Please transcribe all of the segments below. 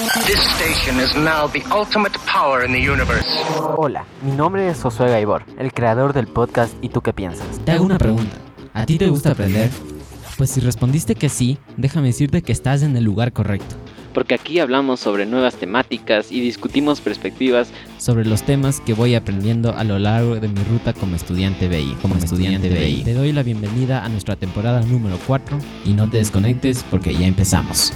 This station is now the ultimate power in the universe. Hola, mi nombre es Josué Gaibor, el creador del podcast ¿Y tú qué piensas? Te hago una pregunta. ¿A ti te gusta aprender? Pues si respondiste que sí, déjame decirte que estás en el lugar correcto. Porque aquí hablamos sobre nuevas temáticas y discutimos perspectivas sobre los temas que voy aprendiendo a lo largo de mi ruta como estudiante BI. Como, estudiante, BI. Te doy la bienvenida a nuestra temporada número 4 y no te desconectes porque ya empezamos.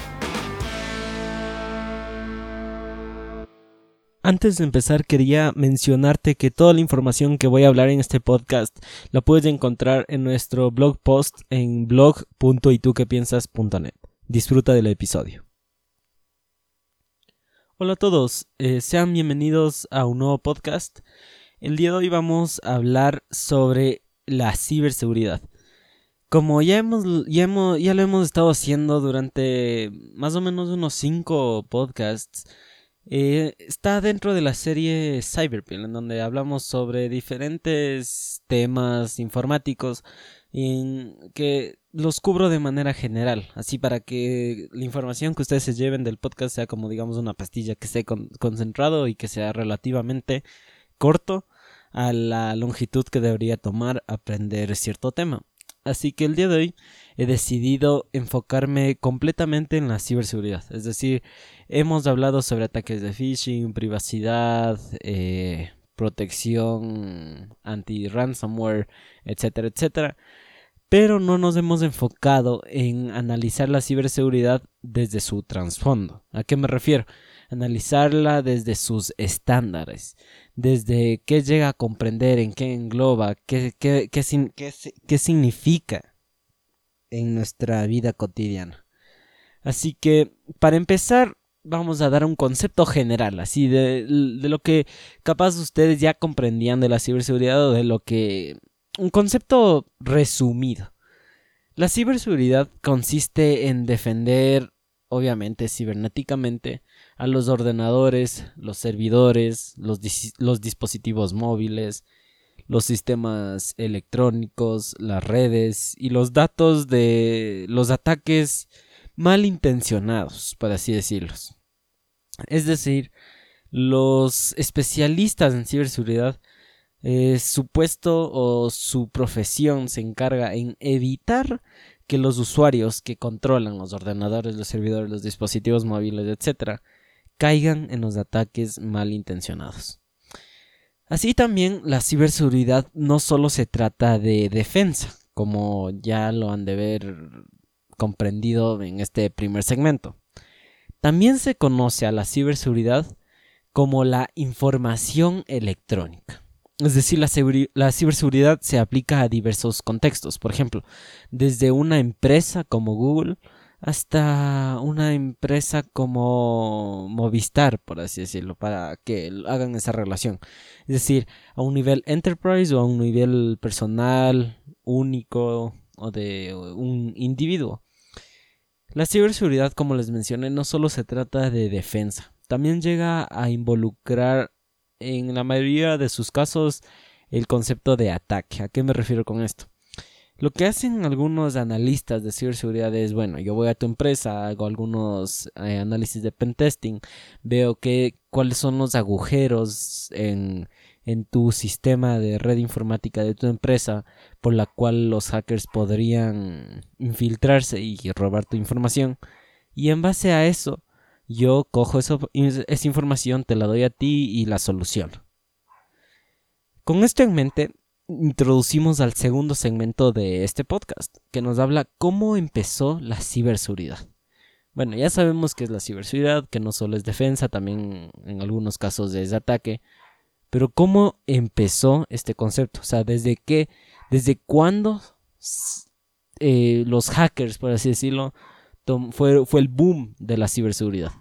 Antes de empezar quería mencionarte que toda la información que voy a hablar en este podcast la puedes encontrar en nuestro blog post en blog.ituquepiensas.net. Disfruta del episodio. Hola a todos, eh, sean bienvenidos a un nuevo podcast. El día de hoy vamos a hablar sobre la ciberseguridad. Como ya hemos, ya hemos, ya lo hemos estado haciendo durante más o menos unos 5 podcasts, eh, está dentro de la serie Cyberpil, en donde hablamos sobre diferentes temas informáticos en que los cubro de manera general, así para que la información que ustedes se lleven del podcast sea como digamos una pastilla que esté concentrado y que sea relativamente corto a la longitud que debería tomar aprender cierto tema. Así que el día de hoy he decidido enfocarme completamente en la ciberseguridad. Es decir, hemos hablado sobre ataques de phishing, privacidad, eh, protección anti-ransomware, etcétera, etcétera. Pero no nos hemos enfocado en analizar la ciberseguridad desde su trasfondo. ¿A qué me refiero? Analizarla desde sus estándares, desde qué llega a comprender, en qué engloba, qué, qué, qué, significa en nuestra vida cotidiana. Así que, para empezar, vamos a dar un concepto general, así de, de, lo que capaz ustedes ya comprendían de la ciberseguridad o de lo que... Un concepto resumido. La ciberseguridad consiste en defender, obviamente, cibernéticamente, a los ordenadores, los servidores, los, los dispositivos móviles, los sistemas electrónicos, las redes y los datos de los ataques malintencionados, por así decirlos. Es decir, los especialistas en ciberseguridad, eh, su puesto o su profesión se encarga en evitar que los usuarios que controlan los ordenadores, los servidores, los dispositivos móviles, etc., caigan en los ataques malintencionados. Así también la ciberseguridad no solo se trata de defensa, como ya lo han de ver comprendido en este primer segmento. También se conoce a la ciberseguridad como la información electrónica. Es decir, la, la, ciberseguridad se aplica a diversos contextos. Por ejemplo, desde una empresa como Google hasta una empresa como Movistar, por así decirlo, para que hagan esa relación. Es decir, a un nivel enterprise o a un nivel personal, único o de un individuo. La ciberseguridad, como les mencioné, no solo se trata de defensa, también llega a involucrar en la mayoría de sus casos el concepto de ataque. ¿A qué me refiero con esto? Lo que hacen algunos analistas de ciberseguridad es, bueno, yo voy a tu empresa, hago algunos eh, análisis de pentesting, veo que, cuáles son los agujeros en, en tu sistema de red informática de tu empresa por la cual los hackers podrían infiltrarse y robar tu información. Y en base a eso, yo cojo esa información, te la doy a ti y la solución. Con esto en mente, introducimos al segundo segmento de este podcast, que nos habla cómo empezó la ciberseguridad. Bueno, ya sabemos que es la ciberseguridad, que no solo es defensa, también en algunos casos es ataque. Pero ¿cómo empezó este concepto? O sea, ¿desde qué, desde cuándo eh, los hackers, por así decirlo, fue, fue el boom de la ciberseguridad?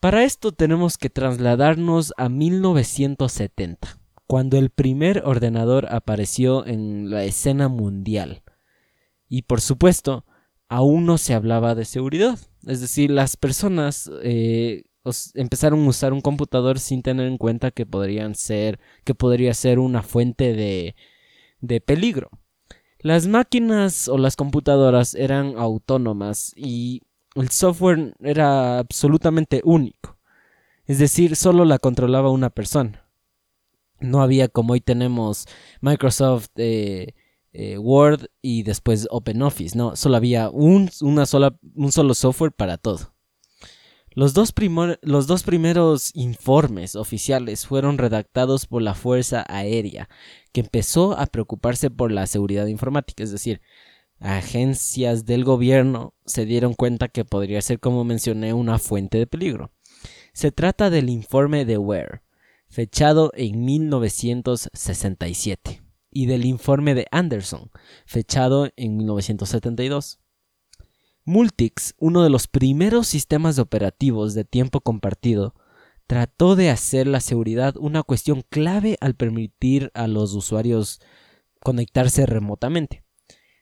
Para esto tenemos que trasladarnos a 1970 cuando el primer ordenador apareció en la escena mundial. Y por supuesto, aún no se hablaba de seguridad. Es decir, las personas eh, empezaron a usar un computador sin tener en cuenta que podrían ser, podría ser una fuente de, de peligro. Las máquinas o las computadoras eran autónomas y el software era absolutamente único. Es decir, solo la controlaba una persona. No había como hoy tenemos Microsoft eh, eh, Word y después OpenOffice, no, solo había un, una sola, un solo software para todo. Los dos, los dos primeros informes oficiales fueron redactados por la Fuerza Aérea, que empezó a preocuparse por la seguridad informática, es decir, agencias del gobierno se dieron cuenta que podría ser, como mencioné, una fuente de peligro. Se trata del informe de Ware, fechado en 1967, y del informe de Anderson, fechado en 1972. Multics, uno de los primeros sistemas operativos de tiempo compartido, trató de hacer la seguridad una cuestión clave al permitir a los usuarios conectarse remotamente.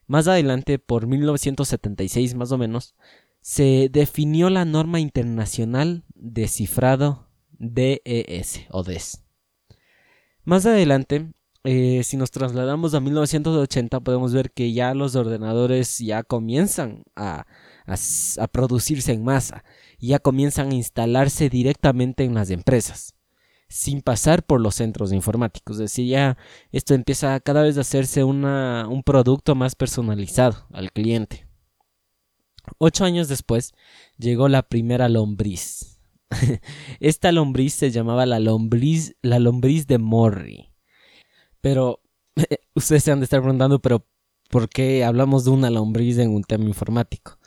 Más adelante, por 1976 más o menos, se definió la norma internacional de cifrado DES o DES. Más adelante, eh, si nos trasladamos a 1980 podemos ver que ya los ordenadores ya comienzan a, producirse en masa, ya comienzan a instalarse directamente en las empresas, sin pasar por los centros informáticos. Es decir, ya esto empieza cada vez a hacerse un producto más personalizado al cliente. Ocho años después llegó la primera lombriz. Esta lombriz se llamaba la lombriz, la lombriz de Morri pero ustedes se han de estar preguntando, pero ¿por qué hablamos de una lombriz en un tema informático?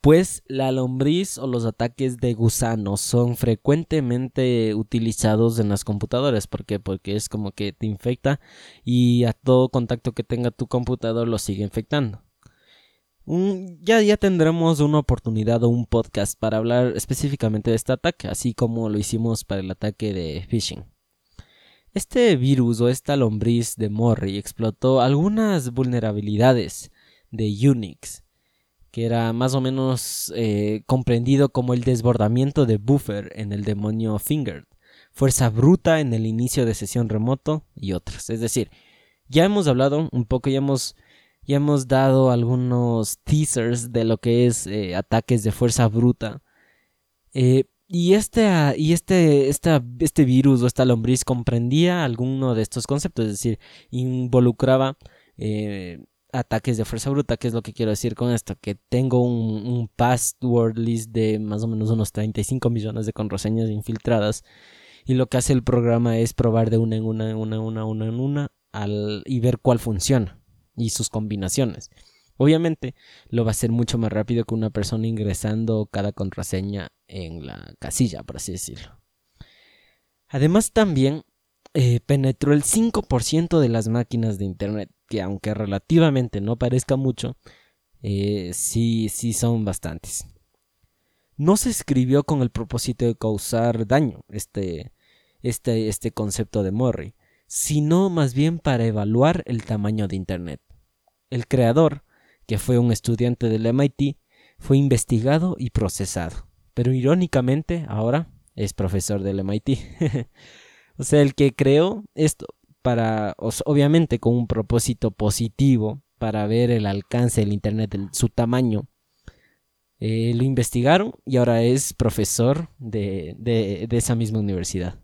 Pues la lombriz o los ataques de gusano son frecuentemente utilizados en las computadoras. ¿Por qué? Porque es como que te infecta y a todo contacto que tenga tu computador lo sigue infectando. Ya, ya tendremos una oportunidad o un podcast para hablar específicamente de este ataque, así como lo hicimos para el ataque de phishing. Este virus o esta lombriz de Morri explotó algunas vulnerabilidades de Unix, que era más o menos eh, comprendido como el desbordamiento de buffer en el demonio Fingered, fuerza bruta en el inicio de sesión remoto y otras. Es decir, ya hemos hablado un poco, ya hemos, ya hemos dado algunos teasers de lo que es eh, ataques de fuerza bruta. Eh, y este, ah, y este, este virus o esta lombriz comprendía alguno de estos conceptos, es decir, involucraba eh, ataques de fuerza bruta, que es lo que quiero decir con esto, que tengo un, password list de más o menos unos 35 millones de contraseñas infiltradas y lo que hace el programa es probar de una en una, en una, una, una en una al, y ver cuál funciona y sus combinaciones. Obviamente lo va a hacer mucho más rápido que una persona ingresando cada contraseña en la casilla, por así decirlo. Además también eh, penetró el 5% de las máquinas de Internet, que aunque relativamente no parezca mucho, eh, sí, sí son bastantes. No se escribió con el propósito de causar daño, este, este, este concepto de Morri, sino más bien para evaluar el tamaño de Internet. El creador, que fue un estudiante del MIT, fue investigado y procesado pero irónicamente ahora es profesor del MIT. o sea, el que creó esto para, obviamente con un propósito positivo, para ver el alcance del Internet, su tamaño, eh, lo investigaron y ahora es profesor de, esa misma universidad.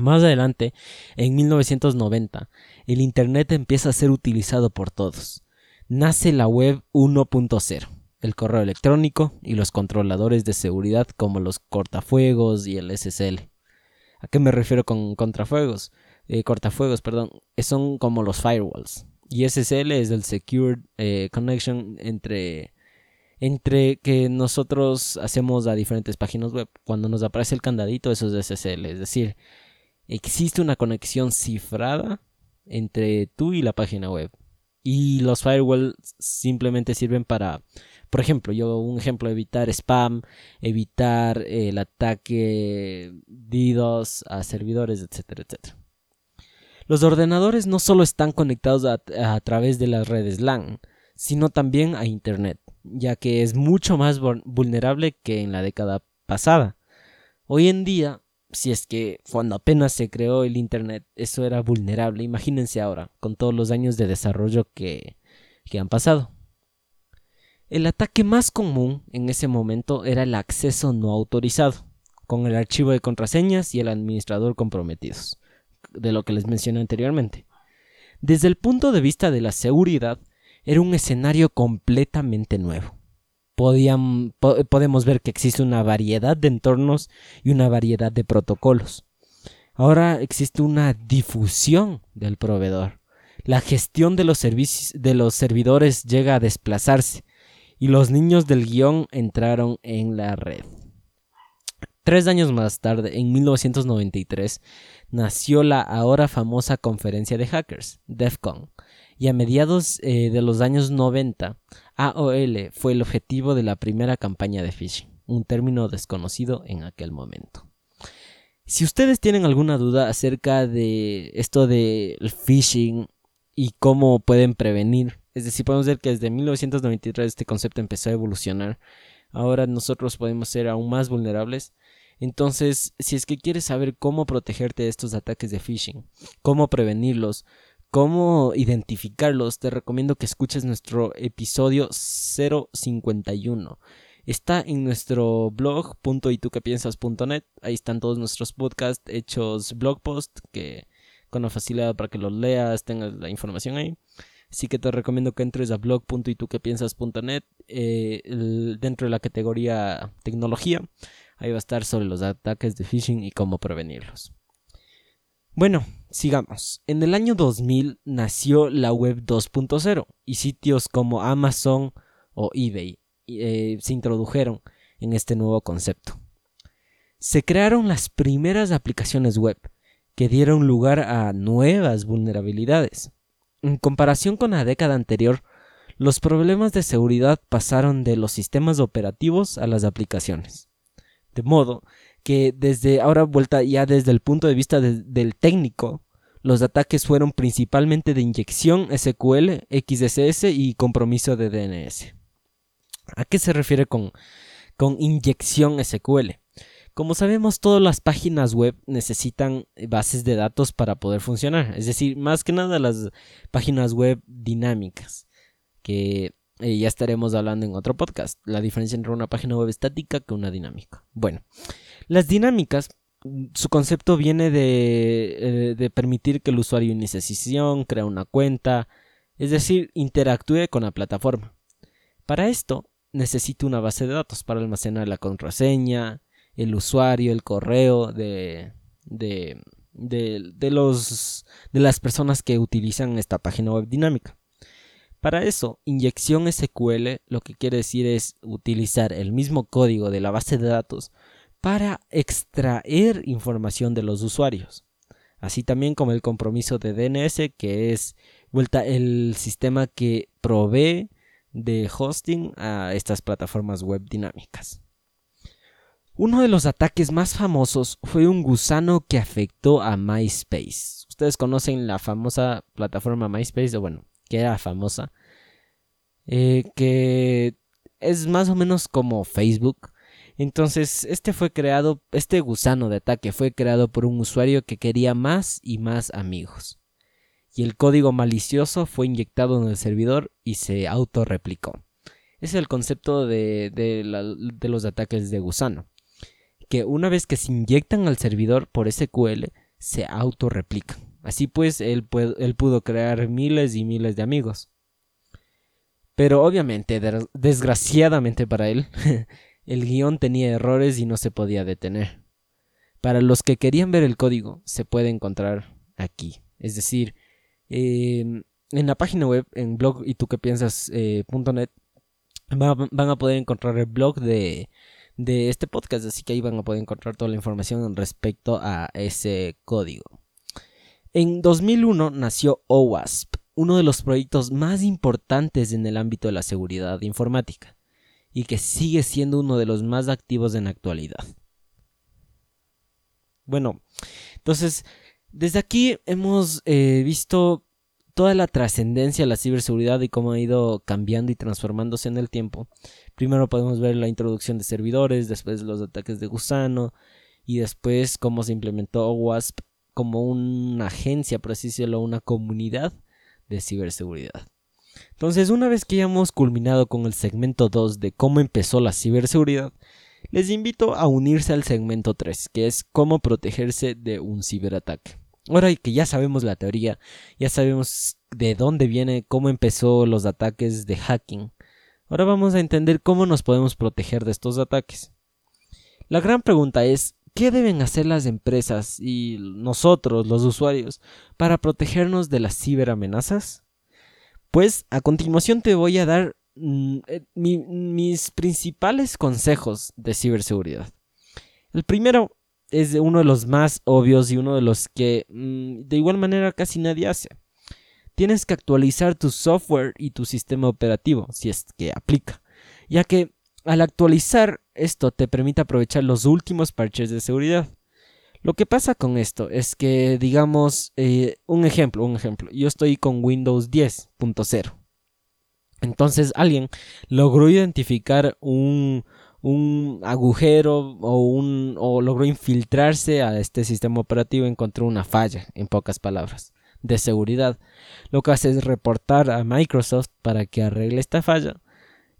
Más adelante, en 1990, el Internet empieza a ser utilizado por todos. Nace la web 1.0 el correo electrónico y los controladores de seguridad como los cortafuegos y el SSL. ¿A qué me refiero con contrafuegos? Eh, cortafuegos, perdón, son como los firewalls. Y SSL es el Secure eh, Connection entre, entre que nosotros hacemos a diferentes páginas web. Cuando nos aparece el candadito, eso es SSL. Es decir, existe una conexión cifrada entre tú y la página web. Y los firewalls simplemente sirven para por ejemplo, yo un ejemplo, evitar spam, evitar el ataque DDoS a servidores, etcétera, etcétera. Los ordenadores no solo están conectados a, a través de las redes LAN, sino también a Internet, ya que es mucho más vulnerable que en la década pasada. Hoy en día, si es que cuando apenas se creó el Internet eso era vulnerable, imagínense ahora, con todos los años de desarrollo que, que han pasado. El ataque más común en ese momento era el acceso no autorizado, con el archivo de contraseñas y el administrador comprometidos, de lo que les mencioné anteriormente. Desde el punto de vista de la seguridad, era un escenario completamente nuevo. Podemos ver que existe una variedad de entornos y una variedad de protocolos. Ahora existe una difusión del proveedor. La gestión de los, de los servidores llega a desplazarse y los niños del guion entraron en la red. Tres años más tarde, en 1993, nació la ahora famosa conferencia de hackers, DEF CON, y a mediados eh, de los años 90, AOL fue el objetivo de la primera campaña de phishing, un término desconocido en aquel momento. Si ustedes tienen alguna duda acerca de esto del phishing y cómo pueden prevenir, es decir, podemos ver que desde 1993 este concepto empezó a evolucionar, ahora nosotros podemos ser aún más vulnerables. Entonces, si es que quieres saber cómo protegerte de estos ataques de phishing, cómo prevenirlos, cómo identificarlos, te recomiendo que escuches nuestro episodio 051. Está en nuestro blog. Ahí están todos nuestros podcasts hechos blog post que con la facilidad para que los leas, tengas la información ahí. Así que te recomiendo que entres a blog.ituquepiensas.net eh, dentro de la categoría tecnología. Ahí va a estar sobre los ataques de phishing y cómo prevenirlos. Bueno, sigamos. En el año 2000 nació la web 2.0 y sitios como Amazon o eBay eh, se introdujeron en este nuevo concepto. Se crearon las primeras aplicaciones web que dieron lugar a nuevas vulnerabilidades. En comparación con la década anterior, los problemas de seguridad pasaron de los sistemas operativos a las aplicaciones. De modo que desde ahora vuelta ya desde el punto de vista del técnico, los ataques fueron principalmente de inyección SQL, XSS y compromiso de DNS. ¿A qué se refiere con, con inyección SQL? Como sabemos, todas las páginas web necesitan bases de datos para poder funcionar. Es decir, más que nada las páginas web dinámicas, que eh, ya estaremos hablando en otro podcast. La diferencia entre una página web estática que una dinámica. Bueno, las dinámicas, su concepto viene de, eh, de permitir que el usuario inicie sesión, crea una cuenta, es decir, interactúe con la plataforma. Para esto, necesita una base de datos para almacenar la contraseña, el usuario, el correo de, de, de, los, de las personas que utilizan esta página web dinámica. Para eso, inyección SQL lo que quiere decir es utilizar el mismo código de la base de datos para extraer información de los usuarios. Así también como el compromiso de DNS, que es vuelta el sistema que provee de hosting a estas plataformas web dinámicas. Uno de los ataques más famosos fue un gusano que afectó a MySpace. Ustedes conocen la famosa plataforma MySpace, o bueno, que era famosa, eh, que es más o menos como Facebook. Entonces, este fue creado, este gusano de ataque fue creado por un usuario que quería más y más amigos. Y el código malicioso fue inyectado en el servidor y se autorreplicó. Ese es el concepto de, de los ataques de gusano que una vez que se inyectan al servidor por SQL, se autorreplican. Así pues, él, él pudo crear miles y miles de amigos. Pero obviamente, desgraciadamente para él, el guion tenía errores y no se podía detener. Para los que querían ver el código, se puede encontrar aquí. Es decir, en la página web, en blog y tú que piensas eh, van a poder encontrar el blog de de este podcast, así que ahí van a poder encontrar toda la información respecto a ese código. En 2001 nació OWASP, uno de los proyectos más importantes en el ámbito de la seguridad informática, y que sigue siendo uno de los más activos en la actualidad. Bueno, entonces, desde aquí hemos eh, visto toda la trascendencia de la ciberseguridad y cómo ha ido cambiando y transformándose en el tiempo. Primero podemos ver la introducción de servidores, después los ataques de gusano y después cómo se implementó OWASP como una agencia, por así decirlo, una comunidad de ciberseguridad. Entonces, una vez que ya hemos culminado con el segmento 2 de cómo empezó la ciberseguridad, les invito a unirse al segmento 3, que es cómo protegerse de un ciberataque. Ahora que ya sabemos la teoría, ya sabemos de dónde viene, cómo empezó los ataques de hacking, ahora vamos a entender cómo nos podemos proteger de estos ataques. La gran pregunta es, ¿qué deben hacer las empresas y nosotros, los usuarios, para protegernos de las ciberamenazas? Pues a continuación te voy a dar mm, eh, mis principales consejos de ciberseguridad. El primero es uno de los más obvios y uno de los que mm, de igual manera casi nadie hace. Tienes que actualizar tu software y tu sistema operativo, si es que aplica, ya que al actualizar esto te permite aprovechar los últimos parches de seguridad. Lo que pasa con esto es que, digamos, eh, un ejemplo, un ejemplo, yo estoy con Windows 10.0. Entonces alguien logró identificar un, un agujero o, un, o logró infiltrarse a este sistema operativo y encontró una falla, en pocas palabras, de seguridad. Lo que hace es reportar a Microsoft para que arregle esta falla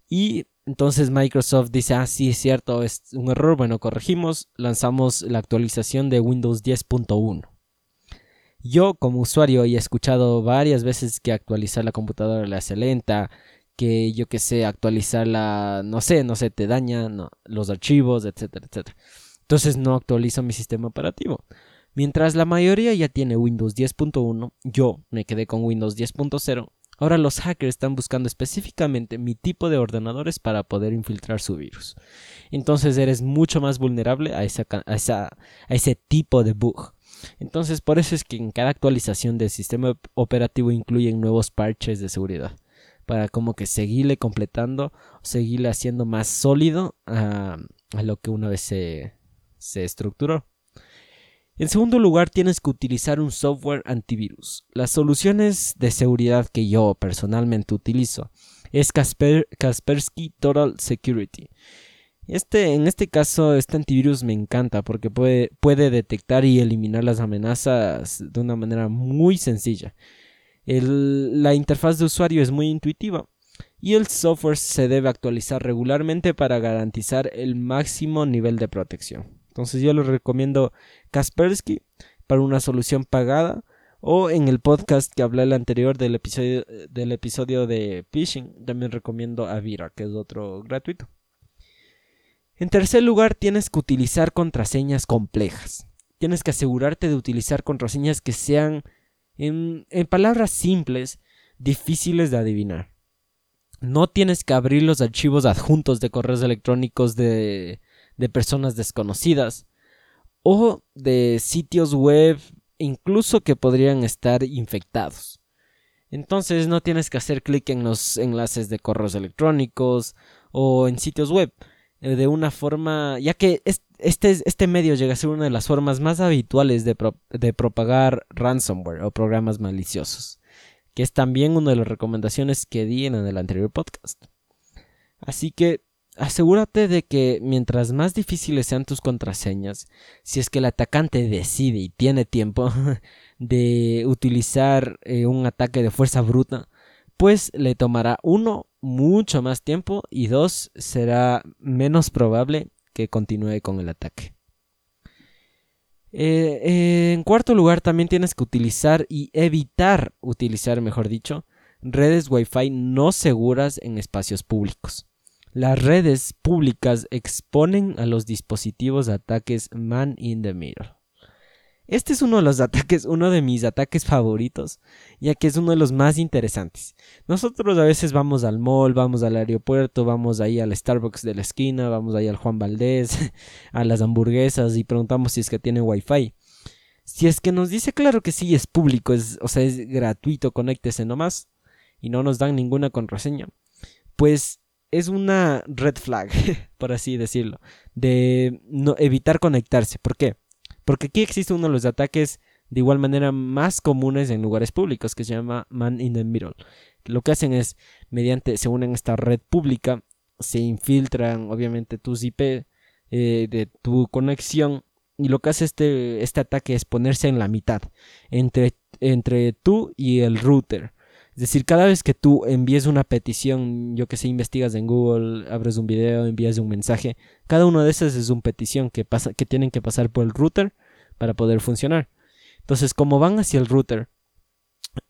y entonces Microsoft dice, ah, sí, es cierto, es un error, bueno, corregimos, lanzamos la actualización de Windows 10.1. Yo como usuario he escuchado varias veces que actualizar la computadora le hace lenta, que yo que sé, actualizarla, no sé, no sé, te daña los archivos, etcétera, etcétera. Entonces no actualizo mi sistema operativo. Mientras la mayoría ya tiene Windows 10.1, yo me quedé con Windows 10.0. Ahora los hackers están buscando específicamente mi tipo de ordenadores para poder infiltrar su virus. Entonces eres mucho más vulnerable a, a, a ese tipo de bug. Entonces por eso es que en cada actualización del sistema operativo incluyen nuevos parches de seguridad para como que seguirle completando, seguirle haciendo más sólido a, lo que una vez se, se estructuró. En segundo lugar, tienes que utilizar un software antivirus. Las soluciones de seguridad que yo personalmente utilizo es Kaspersky Total Security. Este, en este caso, este antivirus me encanta porque puede, puede detectar y eliminar las amenazas de una manera muy sencilla la interfaz de usuario es muy intuitiva y el software se debe actualizar regularmente para garantizar el máximo nivel de protección. Entonces yo lo recomiendo Kaspersky para una solución pagada o en el podcast que hablé el anterior del episodio, del episodio de phishing también recomiendo Avira que es otro gratuito. En tercer lugar tienes que utilizar contraseñas complejas. Tienes que asegurarte de utilizar contraseñas que sean en, palabras simples, difíciles de adivinar. No tienes que abrir los archivos adjuntos de correos electrónicos de, de personas desconocidas o de sitios web incluso que podrían estar infectados. Entonces no tienes que hacer clic en los enlaces de correos electrónicos o en sitios web eh, de una forma, ya que este, este medio llega a ser una de las formas más habituales de, de propagar ransomware o programas maliciosos, que es también una de las recomendaciones que di en el anterior podcast. Así que asegúrate de que mientras más difíciles sean tus contraseñas, si es que el atacante decide y tiene tiempo de utilizar eh, un ataque de fuerza bruta, pues le tomará uno mucho más tiempo y dos será menos probable que continúe con el ataque. Eh, eh, en cuarto lugar, también tienes que utilizar y evitar utilizar, mejor dicho, redes Wi-Fi no seguras en espacios públicos. Las redes públicas exponen a los dispositivos a ataques man in the middle. Este es uno de los ataques, uno de mis ataques favoritos, ya que es uno de los más interesantes. Nosotros a veces vamos al mall, vamos al aeropuerto, vamos ahí al Starbucks de la esquina, vamos ahí al Juan Valdés, a las hamburguesas y preguntamos si es que tiene wifi. Si es que nos dice claro que sí es público, es, o sea, es gratuito, conéctese nomás y no nos dan ninguna contraseña, pues es una red flag, por así decirlo, de no evitar conectarse. ¿Por qué? Porque aquí existe uno de los ataques de igual manera más comunes en lugares públicos que se llama Man in the Middle. Lo que hacen es, mediante, se unen a esta red pública, se infiltran obviamente tus IP eh, de tu conexión y lo que hace este, este ataque es ponerse en la mitad, entre, entre tú y el router. Es decir, cada vez que tú envíes una petición, yo que sé, investigas en Google, abres un video, envías un mensaje, cada uno de esos es una petición que, pasa, que tienen que pasar por el router para poder funcionar. Entonces, como van hacia el router,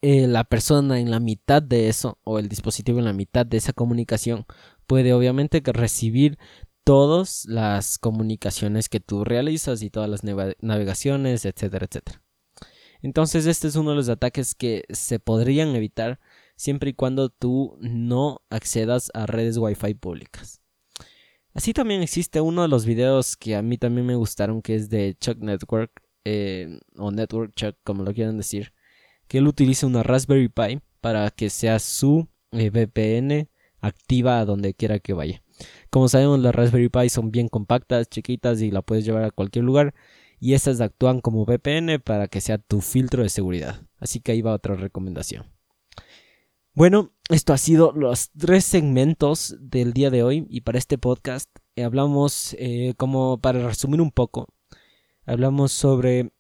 eh, la persona en la mitad de eso, o el dispositivo en la mitad de esa comunicación, puede obviamente recibir todas las comunicaciones que tú realizas y todas las navegaciones, etcétera, etcétera. Entonces este es uno de los ataques que se podrían evitar siempre y cuando tú no accedas a redes Wi-Fi públicas. Así también existe uno de los videos que a mí también me gustaron que es de Chuck Network eh, o Network Chuck como lo quieran decir, que él utiliza una Raspberry Pi para que sea su eh, VPN activa a donde quiera que vaya. Como sabemos las Raspberry Pi son bien compactas, chiquitas y la puedes llevar a cualquier lugar y estas actúan como VPN para que sea tu filtro de seguridad. Así que ahí va otra recomendación. Bueno, esto ha sido los tres segmentos del día de hoy y para este podcast eh, hablamos, eh, como para resumir un poco, hablamos sobre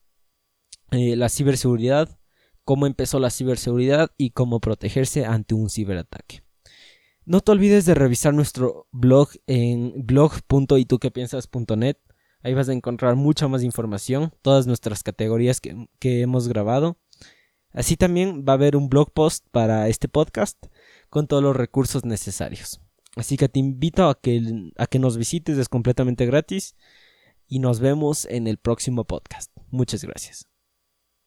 eh, la ciberseguridad, cómo empezó la ciberseguridad y cómo protegerse ante un ciberataque. No te olvides de revisar nuestro blog en blog.ituquepiensas.net Ahí vas a encontrar mucha más información, todas nuestras categorías que, hemos grabado. Así también va a haber un blog post para este podcast con todos los recursos necesarios. Así que te invito a que, a que nos visites, es completamente gratis. Y nos vemos en el próximo podcast. Muchas gracias.